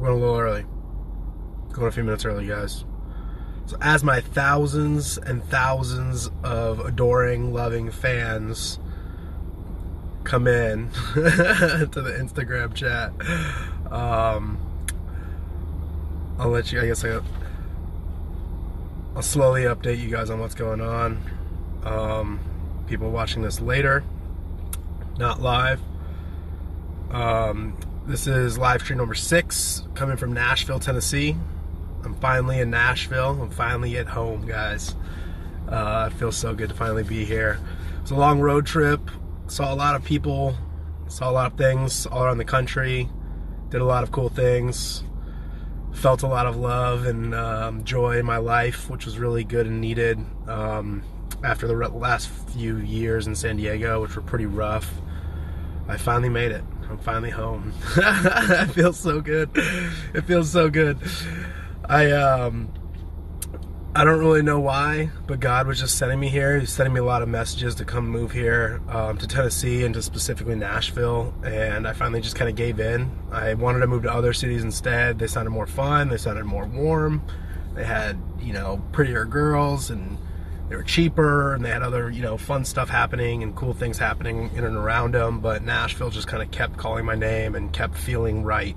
We're going a little early. Going a few minutes early, guys. So, as my thousands and thousands of adoring, loving fans come in to the Instagram chat, um, I'll let you. I guess I. I'll slowly update you guys on what's going on. Um, people watching this later, not live. Um, this is live stream number six, coming from Nashville, Tennessee. I'm finally in Nashville. I'm finally at home, guys. Uh, it feels so good to finally be here. It's a long road trip. Saw a lot of people. Saw a lot of things all around the country. Did a lot of cool things. Felt a lot of love and um, joy in my life, which was really good and needed. Um, after the last few years in San Diego, which were pretty rough, I finally made it. I'm finally home. it feels so good. It feels so good. I um I don't really know why, but God was just sending me here. He's sending me a lot of messages to come move here um, to Tennessee and to specifically Nashville. And I finally just kind of gave in. I wanted to move to other cities instead. They sounded more fun. They sounded more warm. They had, you know, prettier girls and they were cheaper and they had other you know fun stuff happening and cool things happening in and around them but nashville just kind of kept calling my name and kept feeling right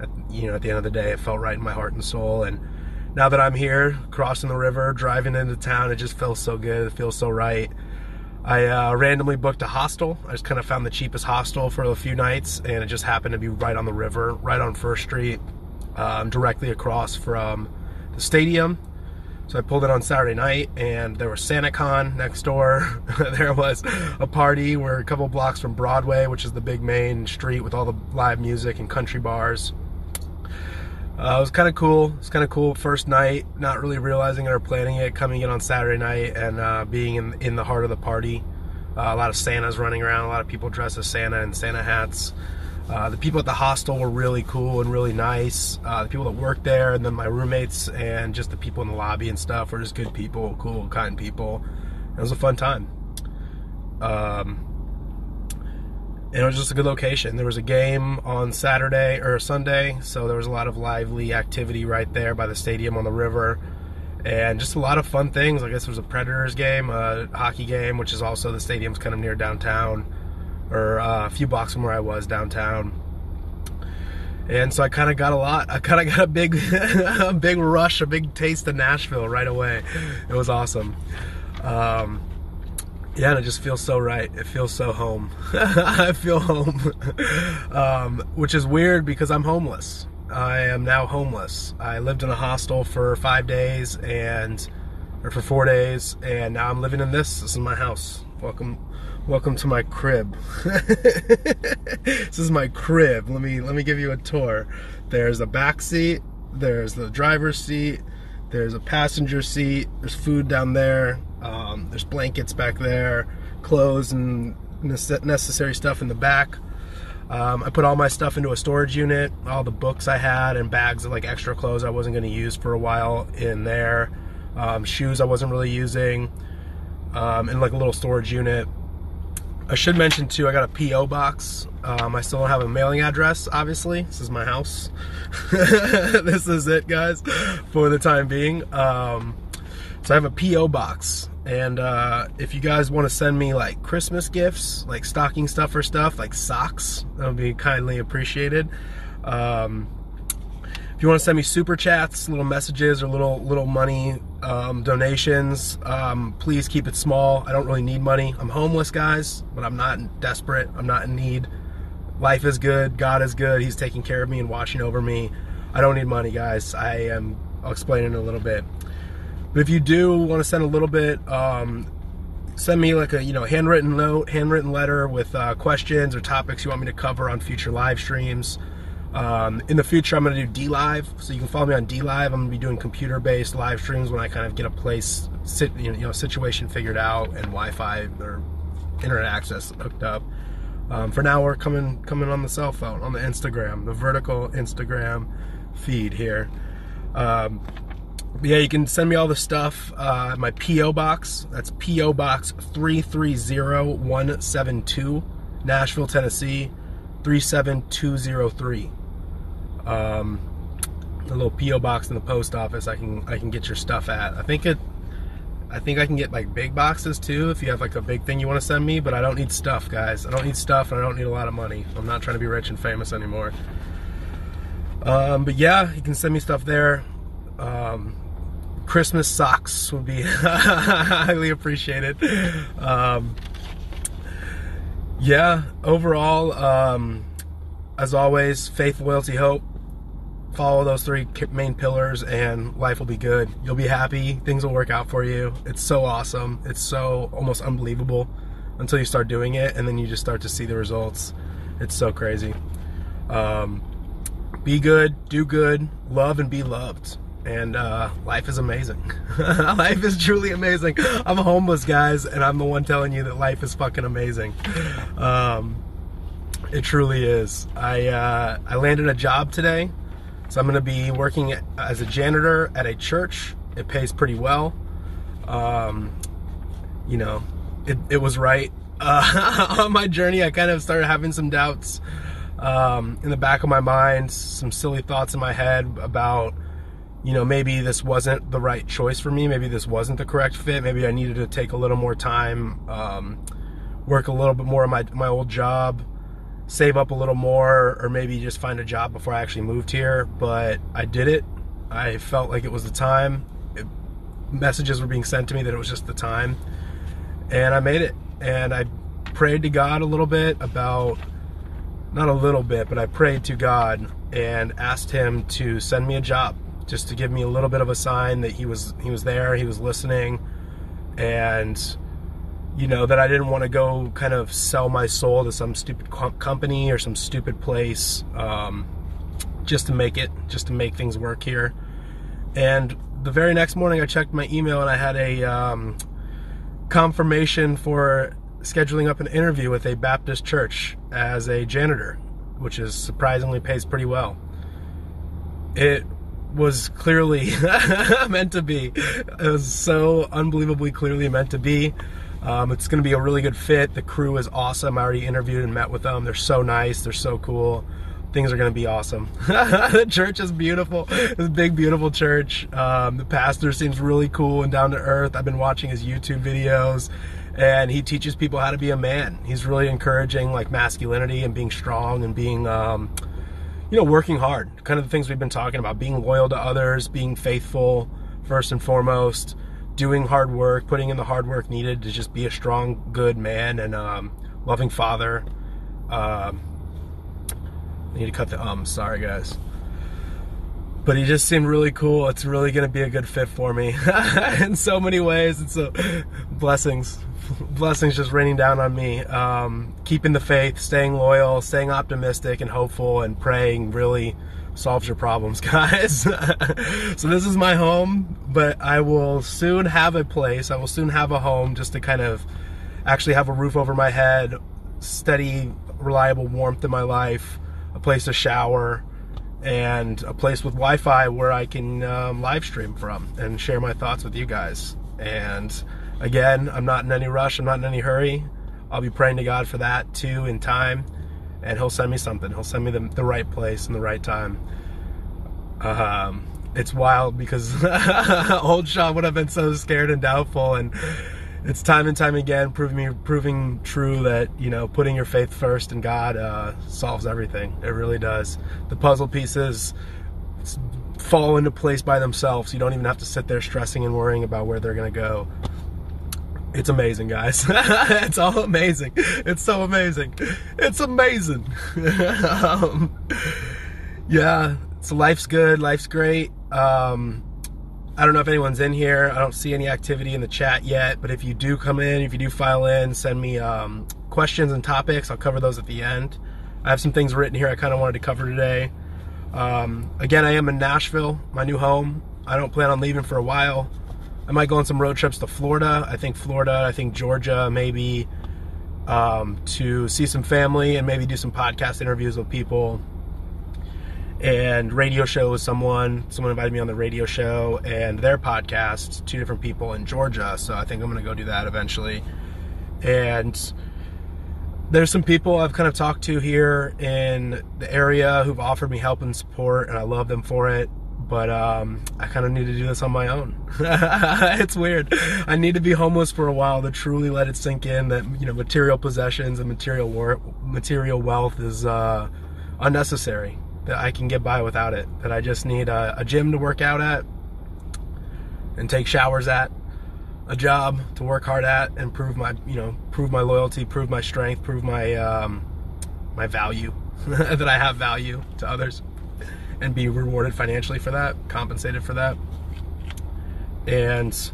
at, you know at the end of the day it felt right in my heart and soul and now that i'm here crossing the river driving into town it just feels so good it feels so right. I uh, randomly booked a hostel. I just kind of found the cheapest hostel for a few nights and it just happened to be right on the river right on first street um, directly across from the stadium so I pulled it on Saturday night, and there was SantaCon next door. there was a party We're a couple blocks from Broadway, which is the big main street with all the live music and country bars. Uh, it was kind of cool. It's kind of cool. First night, not really realizing it or planning it, coming in on Saturday night and uh, being in in the heart of the party. Uh, a lot of Santas running around. A lot of people dressed as Santa and Santa hats. Uh, the people at the hostel were really cool and really nice. Uh, the people that worked there, and then my roommates, and just the people in the lobby and stuff were just good people, cool, kind people. It was a fun time. Um, and it was just a good location. There was a game on Saturday or Sunday, so there was a lot of lively activity right there by the stadium on the river, and just a lot of fun things. I guess there was a Predators game, a hockey game, which is also the stadium's kind of near downtown or uh, a few blocks from where I was downtown. And so I kind of got a lot. I kind of got a big, a big rush, a big taste of Nashville right away. It was awesome. Um, yeah, and it just feels so right. It feels so home. I feel home, um, which is weird because I'm homeless. I am now homeless. I lived in a hostel for five days and, or for four days, and now I'm living in this. This is my house. Welcome, welcome to my crib. this is my crib. Let me let me give you a tour. There's a back seat, there's the driver's seat, there's a passenger seat, there's food down there, um, there's blankets back there, clothes and necessary stuff in the back. Um, I put all my stuff into a storage unit, all the books I had and bags of like extra clothes I wasn't going to use for a while in there. Um, shoes I wasn't really using, um, in like a little storage unit. I should mention too, I got a P.O. box. Um, I still don't have a mailing address, obviously. This is my house. this is it, guys, for the time being. Um, so I have a P.O. box. And uh, if you guys want to send me like Christmas gifts, like stocking stuff or stuff, like socks, that would be kindly appreciated. Um, if you want to send me super chats, little messages, or little little money um, donations, um, please keep it small. I don't really need money. I'm homeless, guys, but I'm not desperate. I'm not in need. Life is good. God is good. He's taking care of me and watching over me. I don't need money, guys. I am. I'll explain in a little bit. But if you do want to send a little bit, um, send me like a you know handwritten note, handwritten letter with uh, questions or topics you want me to cover on future live streams. Um, in the future, I'm going to do DLive, so you can follow me on DLive. I'm going to be doing computer-based live streams when I kind of get a place, sit, you know, situation figured out, and Wi-Fi or internet access hooked up. Um, for now, we're coming coming on the cell phone, on the Instagram, the vertical Instagram feed here. Um, yeah, you can send me all the stuff. Uh, my PO box, that's PO box three three zero one seven two, Nashville, Tennessee. 37203. Um, a little PO box in the post office. I can I can get your stuff at. I think it. I think I can get like big boxes too if you have like a big thing you want to send me. But I don't need stuff, guys. I don't need stuff, and I don't need a lot of money. I'm not trying to be rich and famous anymore. Um, but yeah, you can send me stuff there. Um, Christmas socks would be highly appreciated. Um, yeah, overall, um, as always, faith, loyalty, hope. Follow those three main pillars, and life will be good. You'll be happy. Things will work out for you. It's so awesome. It's so almost unbelievable until you start doing it, and then you just start to see the results. It's so crazy. Um, be good, do good, love, and be loved and uh, life is amazing. life is truly amazing. I'm homeless, guys, and I'm the one telling you that life is fucking amazing. Um, it truly is. I uh, I landed a job today, so I'm going to be working as a janitor at a church. It pays pretty well. Um, you know, it, it was right. Uh, on my journey, I kind of started having some doubts um, in the back of my mind, some silly thoughts in my head about you know, maybe this wasn't the right choice for me. Maybe this wasn't the correct fit. Maybe I needed to take a little more time, um, work a little bit more on my, my old job, save up a little more, or maybe just find a job before I actually moved here. But I did it. I felt like it was the time. It, messages were being sent to me that it was just the time. And I made it. And I prayed to God a little bit about, not a little bit, but I prayed to God and asked Him to send me a job just to give me a little bit of a sign that he was he was there, he was listening, and you know that I didn't want to go kind of sell my soul to some stupid company or some stupid place um, just to make it, just to make things work here. And the very next morning, I checked my email and I had a um, confirmation for scheduling up an interview with a Baptist church as a janitor, which is surprisingly pays pretty well. It was clearly meant to be. It was so unbelievably clearly meant to be. Um, it's going to be a really good fit. The crew is awesome. I already interviewed and met with them. They're so nice. They're so cool. Things are going to be awesome. the church is beautiful. It's a big, beautiful church. Um, the pastor seems really cool and down to earth. I've been watching his YouTube videos and he teaches people how to be a man. He's really encouraging like masculinity and being strong and being um, you know, working hard, kind of the things we've been talking about, being loyal to others, being faithful first and foremost, doing hard work, putting in the hard work needed to just be a strong, good man and um, loving father. Um, I need to cut the um. Sorry, guys. But he just seemed really cool. It's really to be a good fit for me in so many ways. It's a blessings blessings just raining down on me. Um, keeping the faith, staying loyal, staying optimistic and hopeful, and praying really solves your problems, guys. so this is my home, but I will soon have a place. I will soon have a home just to kind of actually have a roof over my head, steady, reliable warmth in my life, a place to shower, and a place with Wi-Fi where I can um, live stream from and share my thoughts with you guys. And Again, I'm not in any rush, I'm not in any hurry. I'll be praying to God for that too in time, and He'll send me something. He'll send me the, the right place and the right time. Um, it's wild because old Sean would have been so scared and doubtful, and it's time and time again proving me proving true that you know putting your faith first in God uh, solves everything. It really does. The puzzle pieces fall into place by themselves. You don't even have to sit there stressing and worrying about where they're to go. It's amazing, guys. it's all amazing. It's so amazing. It's amazing. um, yeah, so life's good. Life's great. Um, I don't know if anyone's in here. I don't see any activity in the chat yet, but if you do come in, if you do file in, send me um, questions and topics. I'll cover those at the end. I have some things written here I kind of wanted to cover today. Um, again, I am in Nashville, my new home. I don't plan on leaving for a while. I might go on some road trips to Florida. I think Florida, I think Georgia, maybe um, to see some family and maybe do some podcast interviews with people and radio show with someone. Someone invited me on the radio show and their podcast, two different people in Georgia. So I think I'm going to go do that eventually. And there's some people I've kind of talked to here in the area who've offered me help and support, and I love them for it. But um, I kind of need to do this on my own. it's weird. I need to be homeless for a while to truly let it sink in that you know material possessions and material war- material wealth is uh, unnecessary. That I can get by without it. That I just need a, a gym to work out at and take showers at a job to work hard at and prove my you know prove my loyalty prove my strength prove my um, my value that i have value to others and be rewarded financially for that compensated for that and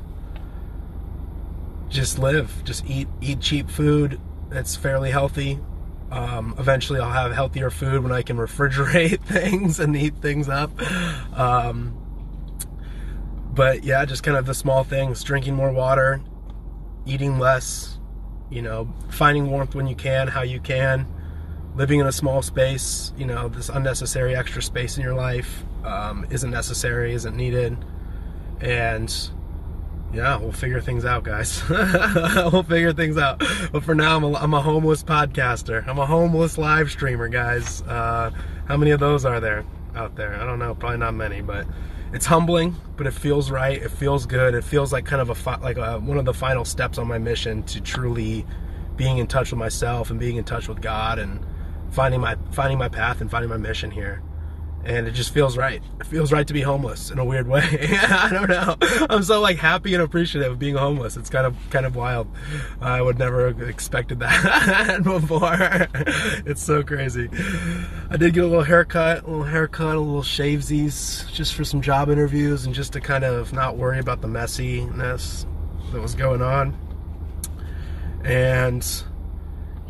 just live just eat eat cheap food that's fairly healthy. Um, eventually i'll have healthier food when i can refrigerate things and heat things up. Um, but yeah, just kind of the small things drinking more water, eating less, you know, finding warmth when you can, how you can, living in a small space, you know, this unnecessary extra space in your life um, isn't necessary, isn't needed. And yeah, we'll figure things out, guys. we'll figure things out. But for now, I'm a, I'm a homeless podcaster. I'm a homeless live streamer, guys. Uh, how many of those are there out there? I don't know. Probably not many, but it's humbling, but it feels right. It feels good. It feels like kind of a fi- like a, one of the final steps on my mission to truly being in touch with myself and being in touch with God and finding my finding my path and finding my mission here and it just feels right. It feels right to be homeless in a weird way. I don't know. I'm so like happy and appreciative of being homeless. It's kind of kind of wild. I would never have expected that before. It's so crazy. I did get a little haircut, a little haircut, a little shavesies, just for some job interviews and just to kind of not worry about the messiness that was going on. And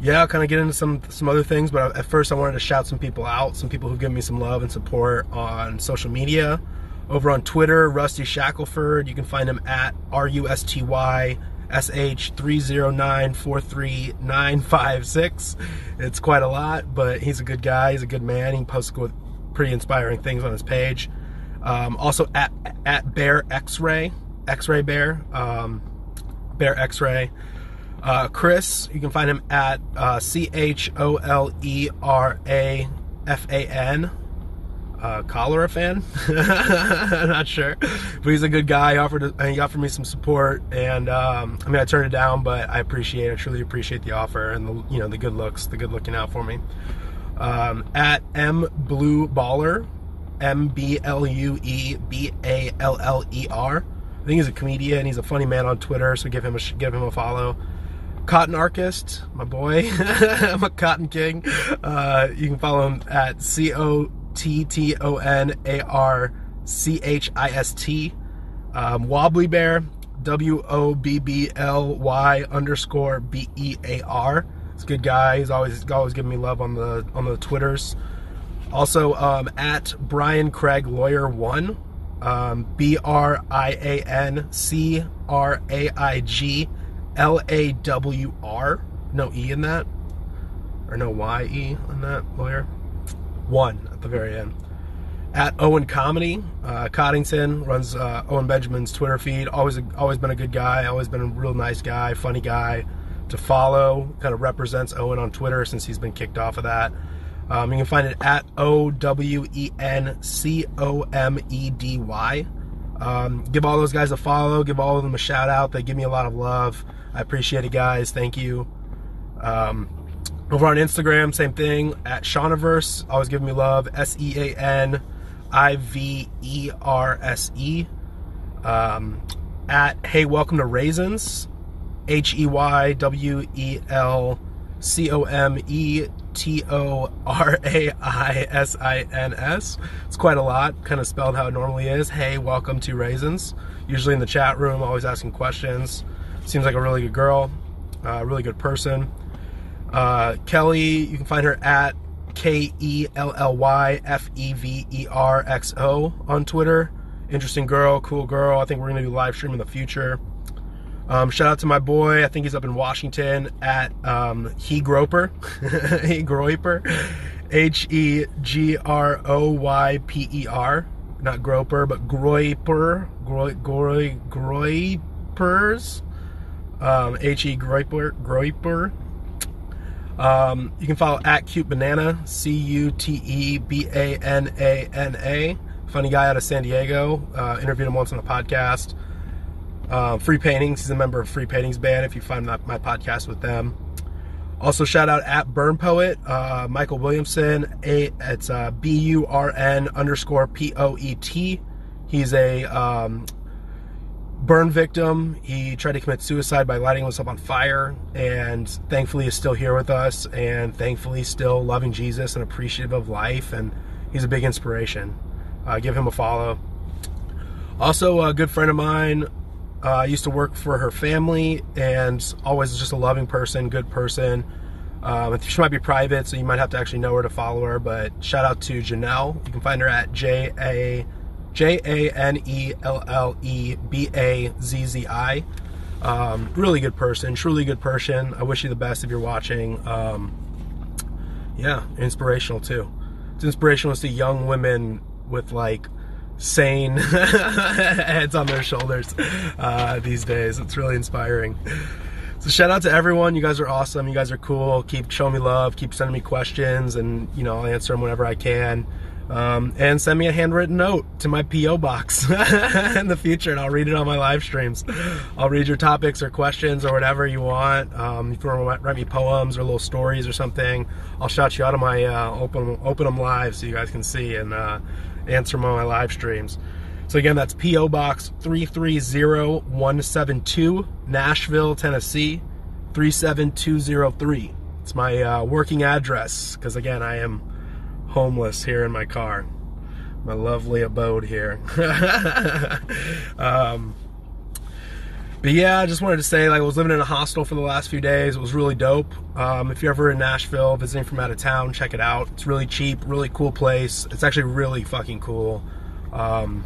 yeah, I'll kind of get into some some other things, but at first I wanted to shout some people out, some people who give me some love and support on social media. Over on Twitter, Rusty Shackelford, you can find him at R U S T Y S H three zero nine four three nine five six. It's quite a lot, but he's a good guy. He's a good man. He posts pretty inspiring things on his page. Um, also at at Bear X Ray, X Ray Bear, um, Bear X Ray. Uh, Chris, you can find him at uh, C H O L E R A F A N. Uh, cholera fan. Not sure, but he's a good guy. He offered he offered me some support, and um, I mean I turned it down, but I appreciate, I truly appreciate the offer and the you know the good looks, the good looking out for me. Um, at M Blue Baller, M B L U E B A L L E R. I think he's a comedian. He's a funny man on Twitter, so give him a give him a follow. Cotton Archist, my boy. I'm a Cotton King. Uh, you can follow him at C O T T O N A R C H I S T. Um, Wobbly Bear, W O B B L Y underscore B E A R. He's a good guy. He's always always giving me love on the on the Twitters. Also um, at Brian Craig Lawyer One, um, B R I A N C R A I G L A W R, no E in that, or no Y E on that lawyer. One at the very end. At Owen Comedy, uh, Coddington runs uh, Owen Benjamin's Twitter feed. Always, always been a good guy. Always been a real nice guy, funny guy to follow. Kind of represents Owen on Twitter since he's been kicked off of that. Um, you can find it at O W E N C O M E D Y. Um, give all those guys a follow. Give all of them a shout out. They give me a lot of love. I appreciate it, guys. Thank you. Um, over on Instagram, same thing at Seaniverse. Always giving me love. S E A N I V E R S E. Um, at Hey, welcome to Raisins. H E Y W E L C O M E T O R A I S I N S. It's quite a lot, kind of spelled how it normally is. Hey, welcome to Raisins. Usually in the chat room, always asking questions. Seems like a really good girl, uh, really good person. Uh, Kelly, you can find her at K E L L Y F E V E R X O on Twitter. Interesting girl, cool girl. I think we're going to do live stream in the future. Um, shout out to my boy. I think he's up in Washington at um, He Groper. he Groper. H E G R O Y P E R. Not Groper, but Groiper. Groi, Groi, Groipers um, H.E. Groiper. Groiper. Um, you can follow at Cute Banana, C U T E B A N A N A. Funny guy out of San Diego. Uh, interviewed him once on a podcast. Uh, Free Paintings, he's a member of Free Paintings Band if you find my, my podcast with them. Also, shout out at Burn Poet, uh, Michael Williamson. A, it's uh, B U R N underscore P O E T. He's a um, burn victim. He tried to commit suicide by lighting himself on fire, and thankfully is still here with us, and thankfully still loving Jesus and appreciative of life. And he's a big inspiration. Uh, give him a follow. Also, a good friend of mine. Uh, used to work for her family, and always just a loving person, good person. Um, she might be private, so you might have to actually know her to follow her. But shout out to Janelle. You can find her at J A J A N E L L E B A Z Z I. Um, really good person, truly good person. I wish you the best if you're watching. Um, yeah, inspirational too. It's inspirational to see young women with like sane heads on their shoulders uh, these days. It's really inspiring. So shout out to everyone. You guys are awesome. You guys are cool. Keep showing me love. Keep sending me questions, and you know I'll answer them whenever I can. Um, and send me a handwritten note to my PO box in the future, and I'll read it on my live streams. I'll read your topics or questions or whatever you want. Um, if you want to write me poems or little stories or something, I'll shout you out of my uh, open open them live so you guys can see and uh, answer them on my live streams. So again, that's PO Box 330172, Nashville, Tennessee 37203. It's my uh, working address because again, I am homeless here in my car. My lovely abode here. um, but yeah, I just wanted to say, like, I was living in a hostel for the last few days. It was really dope. Um, if you're ever in Nashville, visiting from out of town, check it out. It's really cheap, really cool place. It's actually really fucking cool. Um,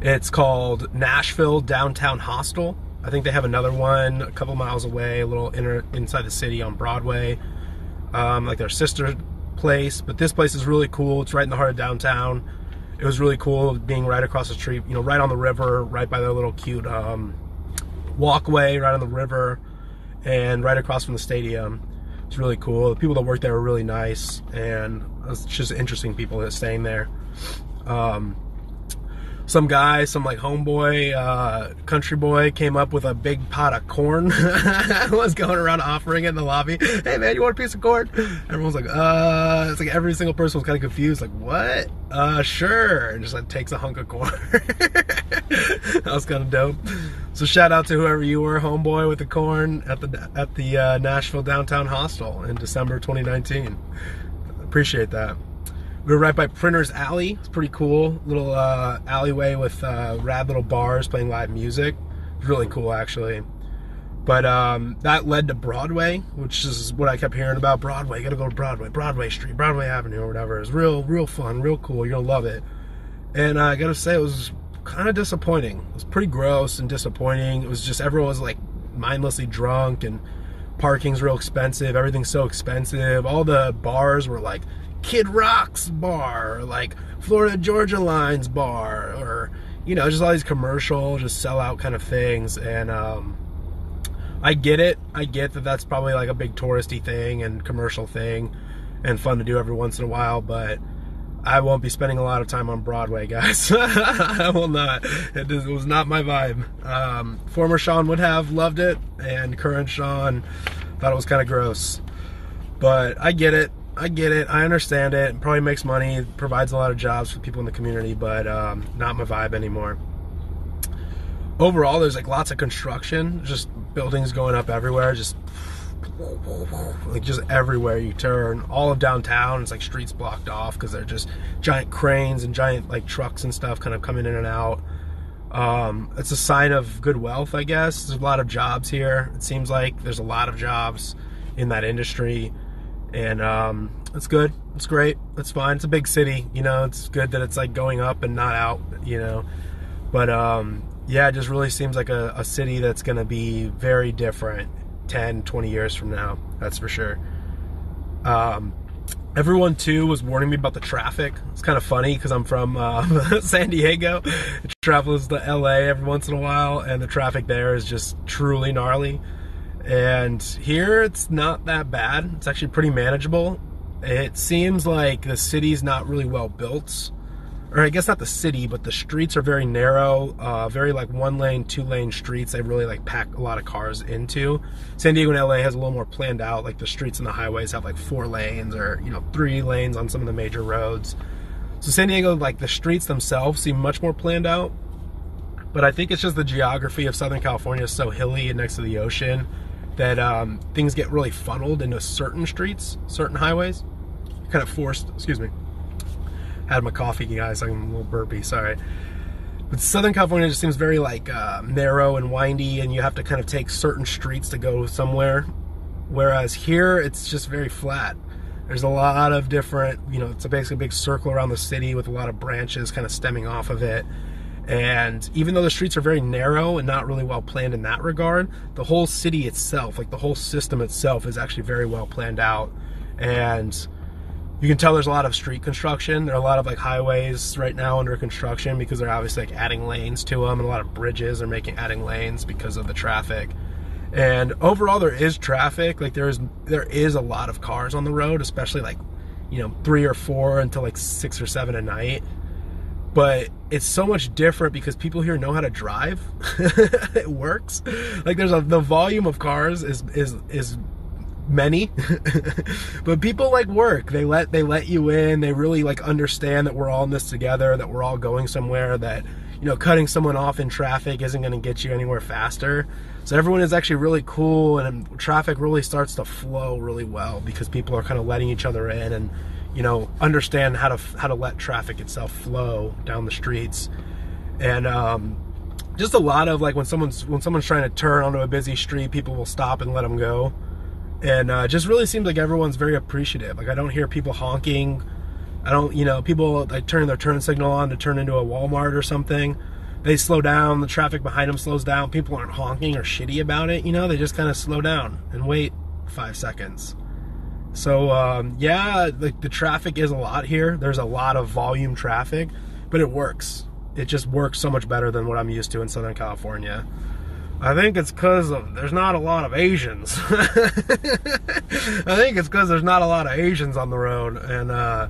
it's called Nashville Downtown Hostel. I think they have another one a couple miles away, a little inner inside the city on Broadway, um, like their sister place. But this place is really cool. It's right in the heart of downtown. It was really cool being right across the street, you know, right on the river, right by their little cute um, walkway, right on the river, and right across from the stadium. It's really cool. The people that work there are really nice, and it's just interesting people that staying there. Um, some guy, some like homeboy, uh, country boy came up with a big pot of corn. was going around offering it in the lobby. Hey man, you want a piece of corn? Everyone's like, uh, it's like every single person was kind of confused. Like, what? Uh, sure. And just like takes a hunk of corn. that was kind of dope. So shout out to whoever you were, homeboy with the corn at the at the uh, Nashville Downtown Hostel in December 2019. Appreciate that. We were right by Printer's Alley. It's pretty cool. Little uh, alleyway with uh, rad little bars playing live music. It's really cool, actually. But um, that led to Broadway, which is what I kept hearing about. Broadway, you gotta go to Broadway, Broadway Street, Broadway Avenue, or whatever. It's real, real fun, real cool. You're gonna love it. And uh, I gotta say, it was kind of disappointing. It was pretty gross and disappointing. It was just everyone was like mindlessly drunk and parking's real expensive. Everything's so expensive. All the bars were like Kid Rock's bar, or like Florida Georgia Line's bar, or you know, just all these commercial, just sell out kind of things. And um, I get it. I get that that's probably like a big touristy thing and commercial thing, and fun to do every once in a while. But I won't be spending a lot of time on Broadway, guys. I will not. It, was not my vibe. Um, former Sean would have loved it, and current Sean thought it was kind of gross. But I get it. I get it. I understand it. it. Probably makes money, provides a lot of jobs for people in the community, but um, not my vibe anymore. Overall, there's like lots of construction, just buildings going up everywhere, just like just everywhere you turn. All of downtown, it's like streets blocked off because they're just giant cranes and giant like trucks and stuff kind of coming in and out. Um, it's a sign of good wealth, I guess. There's a lot of jobs here. It seems like there's a lot of jobs in that industry and um, it's good. It's great. It's fine. It's a big city, you know. It's good that it's like going up and not out, you know. But um, yeah, it just really seems like a, a city that's going to be very different 10, 20 years from now. That's for sure. Um, everyone too was warning me about the traffic. It's kind of funny because I'm from uh, San Diego. It travels to LA every once in a while, and the traffic there is just truly gnarly And here it's not that bad. It's actually pretty manageable. It seems like the city's not really well built. Or I guess not the city, but the streets are very narrow, uh, very like one lane, two lane streets. They really like pack a lot of cars into. San Diego and LA has a little more planned out. Like the streets and the highways have like four lanes or you know three lanes on some of the major roads. So San Diego, like the streets themselves, seem much more planned out. But I think it's just the geography of Southern California is so hilly and next to the ocean that um, things get really funneled into certain streets, certain highways. Kind of forced, excuse me. Had my coffee, guys. I'm a little burpy, sorry. But Southern California just seems very like uh, narrow and windy, and you have to kind of take certain streets to go somewhere. Whereas here, it's just very flat. There's a lot of different, you know, it's a basically a big circle around the city with a lot of branches kind of stemming off of it. And even though the streets are very narrow and not really well planned in that regard, the whole city itself, like the whole system itself, is actually very well planned out. And you can tell there's a lot of street construction. There are a lot of like highways right now under construction because they're obviously like adding lanes to them, and a lot of bridges are making adding lanes because of the traffic. And overall, there is traffic. Like there is there is a lot of cars on the road, especially like you know three or four until like six or seven at night but it's so much different because people here know how to drive. it works. Like there's a the volume of cars is is is many but people like work they let they let you in they really like understand that we're all in this together that we're all going somewhere that you know cutting someone off in traffic isn't going to get you anywhere faster so everyone is actually really cool and um, traffic really starts to flow really well because people are kind of letting each other in and you know understand how to how to let traffic itself flow down the streets. And um, just a lot of like when someone's when someone's trying to turn onto a busy street people will stop and let them go. And uh, just really seems like everyone's very appreciative. Like i don't hear people honking. I don't you know people like turn their turn signal on to turn into a walmart or something. They slow down the traffic behind them slows down. People aren't honking or shitty about it you know? They just kind of slow down and wait five seconds so um, yeah, the, the traffic is a lot here. There's a lot of volume traffic, but it works. It just works so much better than what I'm used to in Southern California. I think it's because there's not a lot of Asians. I think it's because there's not a lot of Asians on the road, and uh,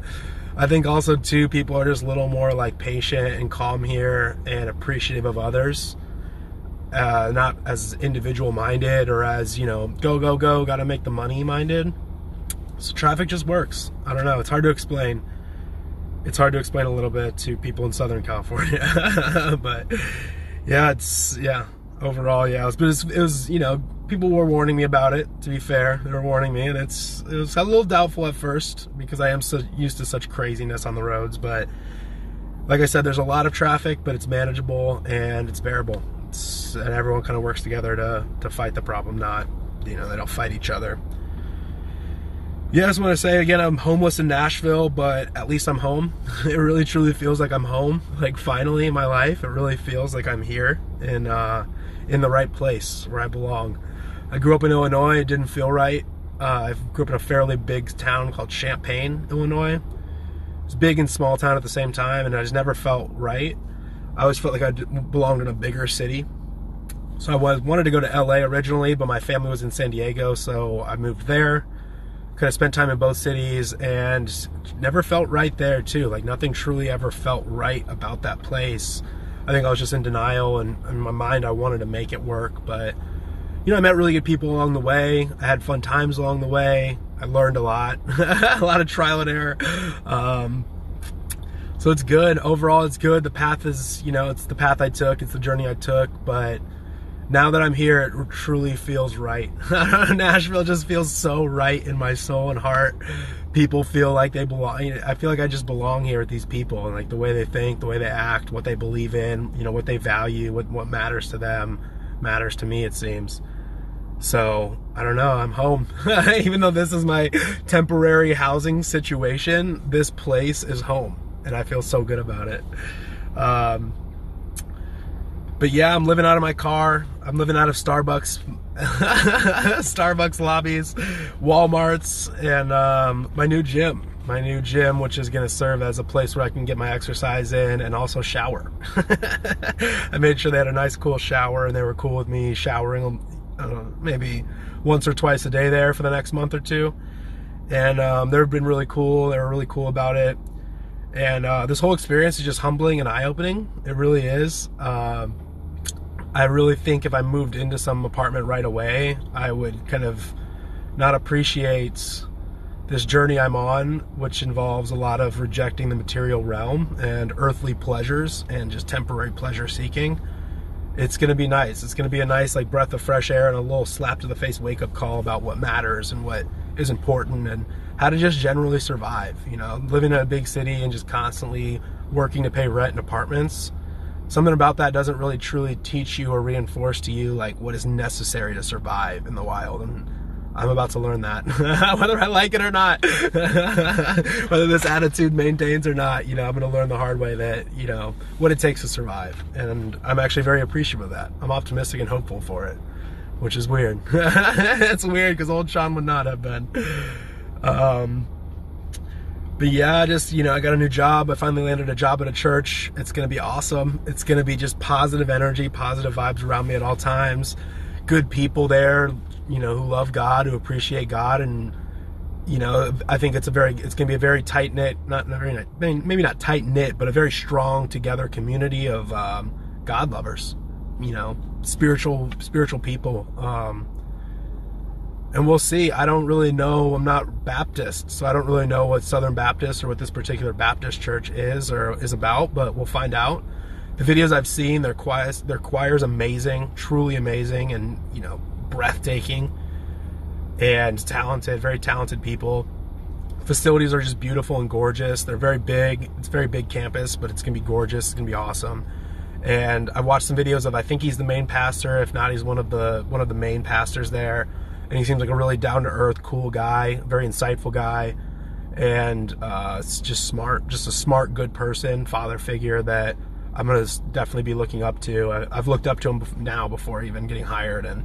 I think also too people are just a little more like patient and calm here and appreciative of others. Uh, not as individual minded or as you know go go go got to make the money minded so traffic just works. I don't know. It's hard to explain. It's hard to explain a little bit to people in Southern California, but yeah, it's yeah. Overall, yeah, it was, but it was, it was, you know, people were warning me about it. To be fair, they were warning me, and it's it was a little doubtful at first because I am so used to such craziness on the roads. But like I said, there's a lot of traffic, but it's manageable and it's bearable. It's, and everyone kind of works together to to fight the problem. Not, you know, they don't fight each other yeah, I just want to say again, I'm homeless in Nashville, but at least I'm home. It really truly feels like I'm home. Like finally in my life, it really feels like I'm here and uh, in the right place where I belong. I grew up in Illinois. It didn't feel right. Uh, I grew up in a fairly big town called Champaign, Illinois. It's big and small town at the same time, and I just never felt right. I always felt like I belonged in a bigger city. So I was, wanted to go to LA originally, but my family was in San Diego, so I moved there kind of spent time in both cities and never felt right there too. Like nothing truly ever felt right about that place. I think I was just in denial and in my mind I wanted to make it work, but you know, I met really good people along the way. I had fun times along the way. I learned a lot, a lot of trial and error. Um, so it's good. Overall, it's good. The path is, you know, it's the path I took. It's the journey I took, but now that I'm here, it truly feels right. Nashville just feels so right in my soul and heart. People feel like they belong. I feel like I just belong here with these people and like the way they think, the way they act, what they believe in, you know, what they value, what, what matters to them matters to me, it seems. So I don't know. I'm home. Even though this is my temporary housing situation, this place is home, and I feel so good about it. Um, but yeah, I'm living out of my car. I'm living out of Starbucks, Starbucks lobbies, Walmarts, and um, my new gym. My new gym, which is going to serve as a place where I can get my exercise in and also shower. I made sure they had a nice, cool shower, and they were cool with me showering know, maybe once or twice a day there for the next month or two. And um, they've been really cool. They were really cool about it. And uh, this whole experience is just humbling and eye opening. It really is. Um, I really think if I moved into some apartment right away, I would kind of not appreciate this journey I'm on, which involves a lot of rejecting the material realm and earthly pleasures and just temporary pleasure seeking. It's going to be nice. It's going to be a nice like breath of fresh air and a little slap to the face wake up call about what matters and what is important and how to just generally survive. You know, living in a big city and just constantly working to pay rent in apartments. Something about that doesn't really truly teach you or reinforce to you like what is necessary to survive in the wild. And I'm about to learn that, whether I like it or not, whether this attitude maintains or not. You know, I'm going to learn the hard way that you know what it takes to survive, and I'm actually very appreciative of that. I'm optimistic and hopeful for it, which is weird. it's weird because old Sean would not have been. Um, but yeah, just you know, I got a new job. I finally landed a job at a church. It's gonna be awesome. It's gonna be just positive energy, positive vibes around me at all times. Good people there, you know, who love God, who appreciate God, and you know, I think it's a very, it's going to be a very tight knit, not very, maybe not tight knit, but a very strong together community of um, God lovers, you know, spiritual, spiritual people. Um, and we'll see. I don't really know. I'm not Baptist, so I don't really know what Southern Baptist or what this particular Baptist church is or is about, but we'll find out. The videos I've seen, their choir, their choir's amazing, truly amazing, and you know, breathtaking and talented, very talented people. Facilities are just beautiful and gorgeous. They're very big. It's a very big campus, but it's gonna be gorgeous. It's gonna be awesome. And I watched some videos of I think he's the main pastor. If not, he's one of the one of the main pastors there. And he seems like a really down to earth, cool guy, very insightful guy, and uh, just smart, just a smart, good person, father figure that I'm gonna definitely be looking up to. I, have looked up to him now before even getting hired, and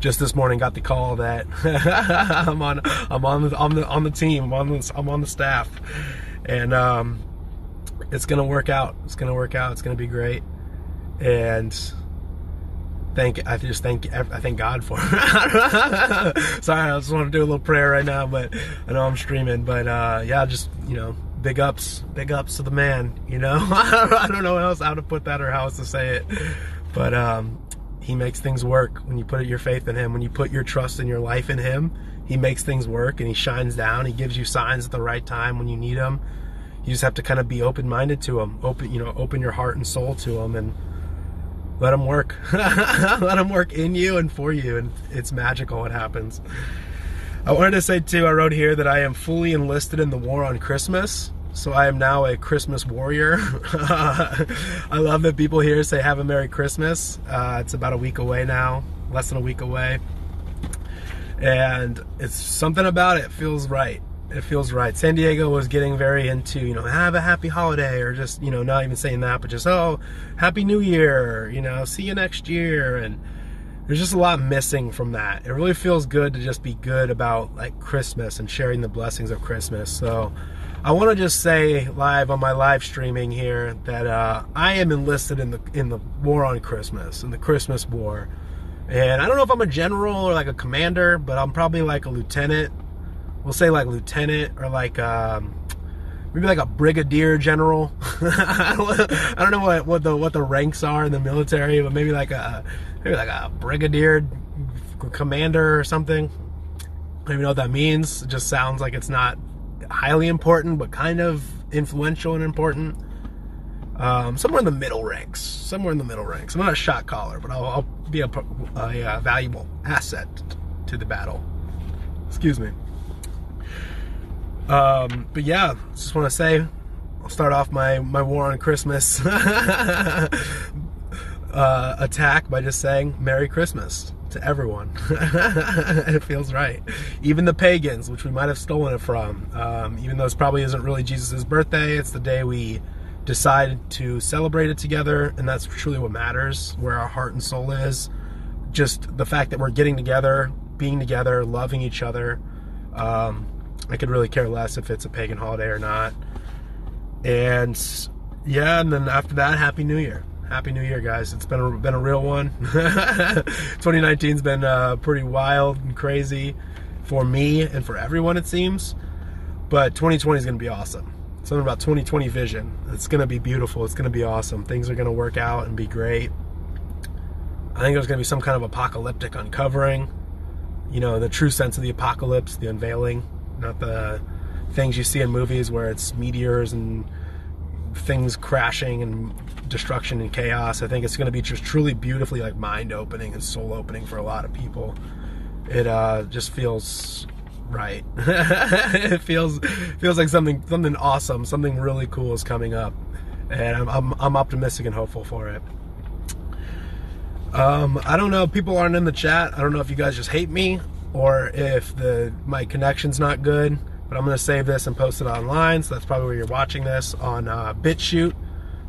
just this morning got the call that I'm on I'm on the the on the team. I'm on the I'm on the staff, and um, it's gonna work out. It's gonna work out. It's gonna be great, and thank I just thank I thank God for. It. Sorry, I just want to do a little prayer right now, but I know I'm streaming. But uh, yeah, just you know, big ups, big ups to the man. You know, I don't know else how to put that or how else to say it, but um, he makes things work when you put your faith in him when you put your trust in your life in him he makes things work and he shines down he gives you signs at the right time when you need them you just have to kind of be open-minded to him open you know open your heart and soul to him and let them work let them work in you and for you and it's magical what happens i wanted to say too i wrote here that i am fully enlisted in the war on christmas so I am now a Christmas warrior. I love that people here say have a Merry Christmas. Uh, it's about a week away now, less than a week away. And it's something about it feels right. It feels right. San Diego was getting very into, you know, have a happy holiday or just, you know, not even saying that, but just, oh, happy new year, you know, see you next year. And there's just a lot missing from that. It really feels good to just be good about like Christmas and sharing the blessings of Christmas. So, I want to just say live on my live streaming here that uh, I am enlisted in the in the war on Christmas, in the Christmas war. And I don't know if I'm a general or like a commander, but I'm probably like a lieutenant. We'll say like lieutenant or like um, maybe like a brigadier general. I, don't, know what, what the what the ranks are in the military, but maybe like a maybe like a brigadier commander or something. I don't even know what that means. It just sounds like it's not highly important, but kind of influential and important. Um, somewhere in the middle ranks. Somewhere in the middle ranks. I'm not a shot caller, but I'll, I'll be a, a, a, valuable asset to the battle. Excuse me. Um, but yeah, just want to say, I'll start off my, my war on Christmas uh, attack by just saying Merry Christmas to everyone. it feels right. Even the pagans, which we might have stolen it from, um, even though it probably isn't really Jesus' birthday, it's the day we decided to celebrate it together, and that's truly what matters, where our heart and soul is. Just the fact that we're getting together, being together, loving each other. Um, I could really care less if it's a pagan holiday or not. And yeah, and then after that, Happy New Year. Happy New Year, guys. It's been a, been a real one. 2019's been uh, pretty wild and crazy for me and for everyone, it seems. But 2020 is going to be awesome. Something about 2020 vision. It's going to be beautiful. It's going to be awesome. Things are going to work out and be great. I think there's going to be some kind of apocalyptic uncovering. You know, the true sense of the apocalypse, the unveiling, not the things you see in movies where it's meteors and things crashing and destruction and chaos. I think it's going to be just truly beautifully like mind opening and soul opening for a lot of people. It uh, just feels right. it feels feels like something something awesome, something really cool is coming up, and I'm I'm, I'm optimistic and hopeful for it. Um, I don't know. People aren't in the chat. I don't know if you guys just hate me or if the my connection's not good. But I'm to save this and post it online. So that's probably where you're watching this on uh, BitChute.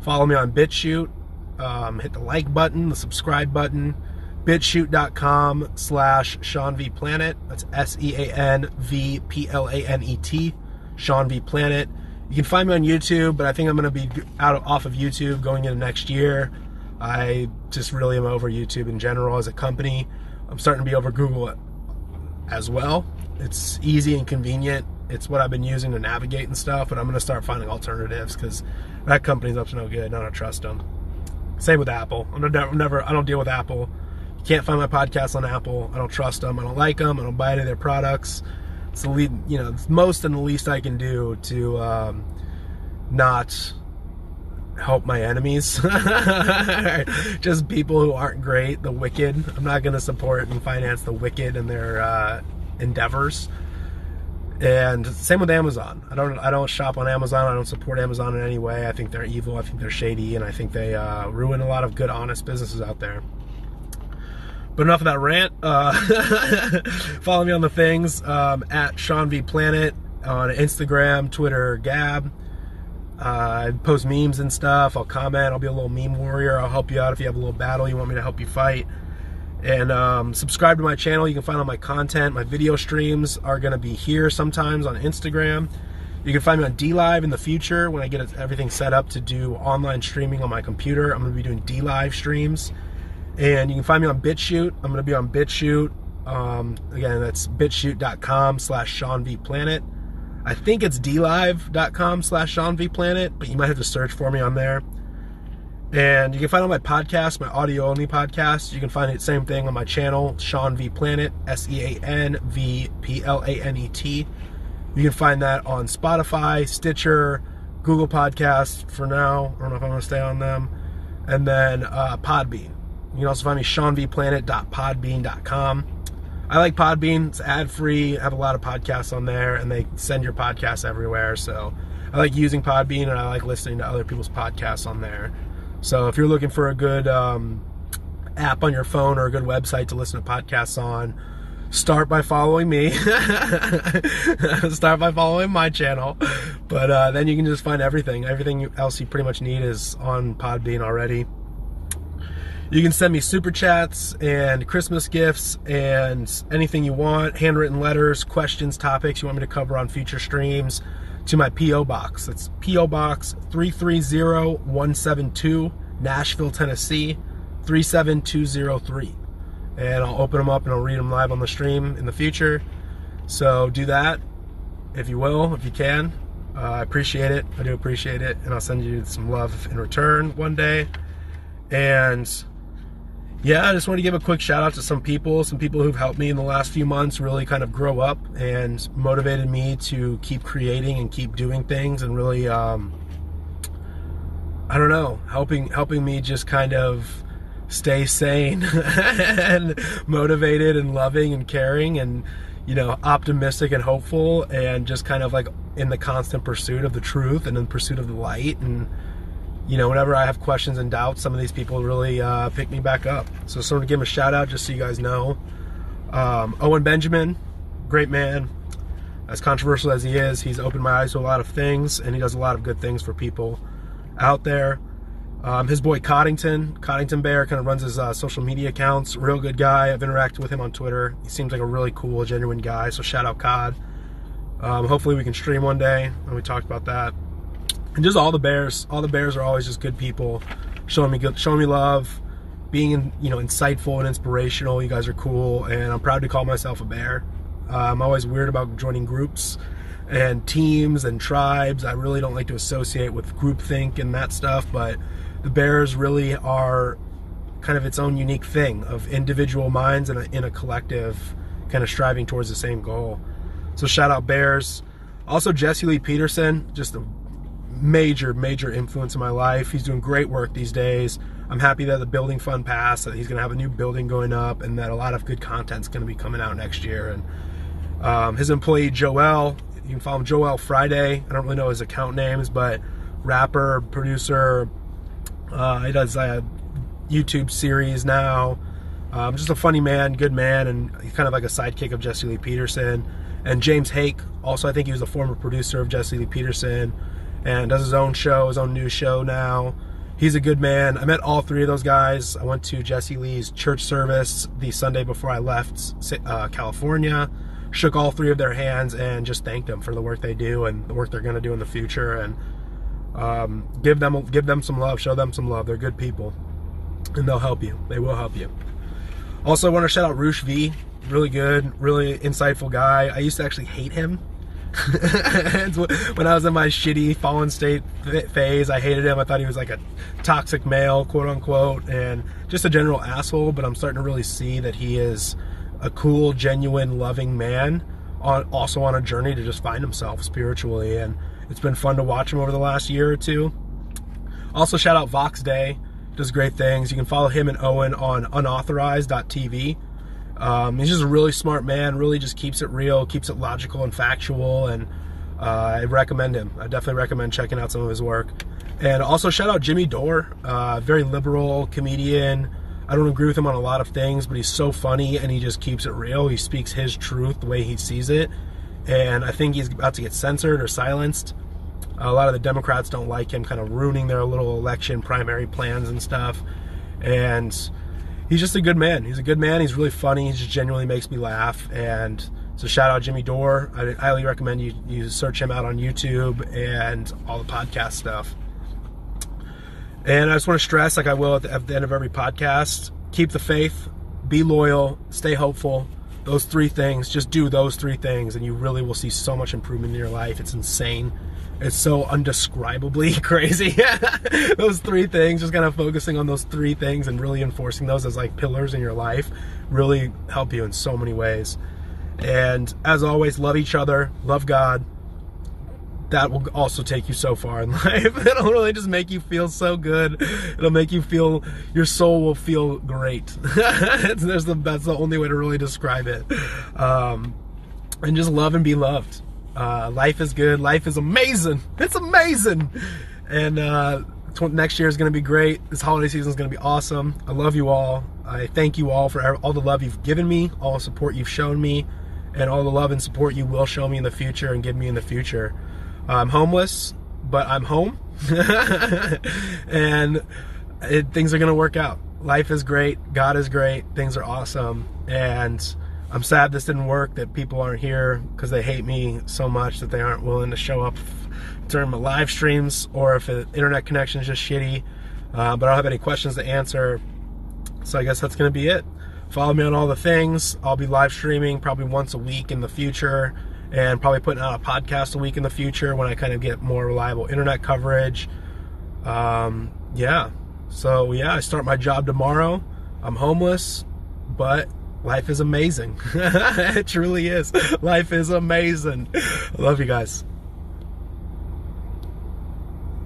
Follow me on BitChute. Um, hit the like button, the subscribe button. BitChute.com slash Sean V Planet. That's S E A N V P L A N E T. Sean V Planet. You can find me on YouTube, but I think I'm going to be out of, off of YouTube going into next year. I just really am over YouTube in general as a company. I'm starting to be over Google as well. It's easy and convenient. It's what I've been using to navigate and stuff, but I'm going to start finding alternatives because that company's up to no good. I don't trust them. Same with Apple. I'm never, I don't deal with Apple. You can't find my podcast on Apple. I don't trust them. I don't like them. I don't buy any of their products. It's the lead, you know, most and the least I can do to um, not help my enemies. Just people who aren't great, the wicked. I'm not going to support and finance the wicked and their uh, endeavors. And same with Amazon. I don't I don't shop on Amazon. I don't support Amazon in any way. I think they're evil. I think they're shady, and I think they uh, ruin a lot of good, honest businesses out there. But enough of that rant. Uh, follow me on the things um, at Sean V Planet on Instagram, Twitter, Gab. Uh, I post memes and stuff. I'll comment. I'll be a little meme warrior. I'll help you out if you have a little battle you want me to help you fight. And um, subscribe to my channel. You can find all my content. My video streams are going to be here sometimes on Instagram. You can find me on DLive in the future when I get everything set up to do online streaming on my computer. I'm going to be doing DLive streams. And you can find me on BitChute. I'm going to be on BitChute. Um, again, that's bitchute.com slash Sean V Planet. I think it's dlive.com slash Sean V Planet, but you might have to search for me on there. And you can find all my podcasts, my audio only podcasts. You can find the same thing on my channel, Sean V Planet, S E A N V P L A N E T. You can find that on Spotify, Stitcher, Google Podcasts for now. I don't know if I'm going to stay on them. And then uh, Podbean. You can also find me seanvplanet.podbean.com. I like Podbean. It's ad free. I have a lot of podcasts on there, and they send your podcasts everywhere. So I like using Podbean, and I like listening to other people's podcasts on there. So if you're looking for a good um, app on your phone or a good website to listen to podcasts on, start by following me. start by following my channel. But uh, then you can just find everything. Everything else you pretty much need is on Podbean already. You can send me super chats and Christmas gifts and anything you want, handwritten letters, questions, topics you want me to cover on future streams to my P.O. Box. That's P.O. Box 330172, Nashville, Tennessee 37203. And I'll open them up and I'll read them live on the stream in the future. So do that if you will, if you can. Uh, I appreciate it. I do appreciate it. And I'll send you some love in return one day. And yeah, I just want to give a quick shout out to some people, some people who've helped me in the last few months really kind of grow up and motivated me to keep creating and keep doing things and really, um, I don't know, helping helping me just kind of stay sane and motivated and loving and caring and you know optimistic and hopeful and just kind of like in the constant pursuit of the truth and in pursuit of the light and you know, whenever I have questions and doubts, some of these people really uh, pick me back up. So, sort of give him a shout out just so you guys know. Um, Owen Benjamin, great man. As controversial as he is, he's opened my eyes to a lot of things, and he does a lot of good things for people out there. Um, his boy Coddington, Coddington Bear, kind of runs his uh, social media accounts. Real good guy. I've interacted with him on Twitter. He seems like a really cool, genuine guy. So shout out Cod. Um, hopefully we can stream one day. And we talked about that and just all the bears all the bears are always just good people showing me good, showing me love, being you know insightful and inspirational. You guys are cool, and I'm proud to call myself a bear. Uh, I'm always weird about joining groups and teams and tribes. I really don't like to associate with groupthink and that stuff, but the Bears really are kind of its own unique thing of individual minds and in a collective kind of striving towards the same goal. So shout out Bears. Also Jesse Lee Peterson, just a major, major influence in my life. He's doing great work these days. I'm happy that the building fund passed, that he's going to have a new building going up, and that a lot of good content's going to be coming out next year. And um, his employee Joel, you can follow him Joel Friday. I don't really know his account names, but rapper, producer. Uh, he does a YouTube series now. Um, just a funny man, good man, and he's kind of like a sidekick of Jesse Lee Peterson. And James Hake, also, I think he was a former producer of Jesse Lee Peterson and does his own show, his own new show now. He's a good man. I met all three of those guys. I went to Jesse Lee's church service the Sunday before I left uh, California. Shook all three of their hands and just thanked them for the work they do and the work they're going to do in the future. And um, give them give them some love, show them some love. They're good people, and they'll help you. They will help you. Also, I want to shout out Roosh V. Really good, really insightful guy. I used to actually hate him when I was in my shitty fallen state phase, I hated him. I thought he was like a toxic male, quote unquote, and just a general asshole. But I'm starting to really see that he is a cool, genuine, loving man, on, also on a journey to just find himself spiritually. And it's been fun to watch him over the last year or two. Also, shout out Vox Day, does great things. You can follow him and Owen on unauthorized.tv. Um, he's just a really smart man. Really, just keeps it real, keeps it logical and factual, and uh, I recommend him. I definitely recommend checking out some of his work. And also shout out Jimmy Dore, uh, very liberal comedian. I don't agree with him on a lot of things, but he's so funny and he just keeps it real. He speaks his truth the way he sees it. And I think he's about to get censored or silenced. A lot of the Democrats don't like him, kind of ruining their little election primary plans and stuff. And he's just a good man. He's a good man. He's really funny. He just genuinely makes me laugh. And so shout out Jimmy Dore. I highly recommend you you search him out on YouTube and all the podcast stuff. And I just want to stress, like I will at the, at the end of every podcast, keep the faith, be loyal, stay hopeful. Those three things, just do those three things, and you really will see so much improvement in your life. It's insane. It's so undescribably crazy. those three things, just kind of focusing on those three things and really enforcing those as like pillars in your life, really help you in so many ways. And as always, love each other, love God. That will also take you so far in life. It'll really just make you feel so good. It'll make you feel your soul will feel great. There's the that's the only way to really describe it. Um, and just love and be loved. Uh, life is good. Life is amazing. It's amazing. And uh, next year is going to be great. This holiday season is going to be awesome. I love you all. I thank you all for all the love you've given me, all the support you've shown me, and all the love and support you will show me in the future and give me in the future. I'm homeless, but I'm home. and it, things are going to work out. Life is great. God is great. Things are awesome. And I'm sad this didn't work, that people aren't here because they hate me so much that they aren't willing to show up during my live streams or if the internet connection is just shitty. Uh, but I don't have any questions to answer. So I guess that's going to be it. Follow me on all the things. I'll be live streaming probably once a week in the future and probably putting out a podcast a week in the future when I kind of get more reliable internet coverage. Um, yeah. So, yeah, I start my job tomorrow. I'm homeless, but life is amazing. it truly is. Life is amazing. I love you guys.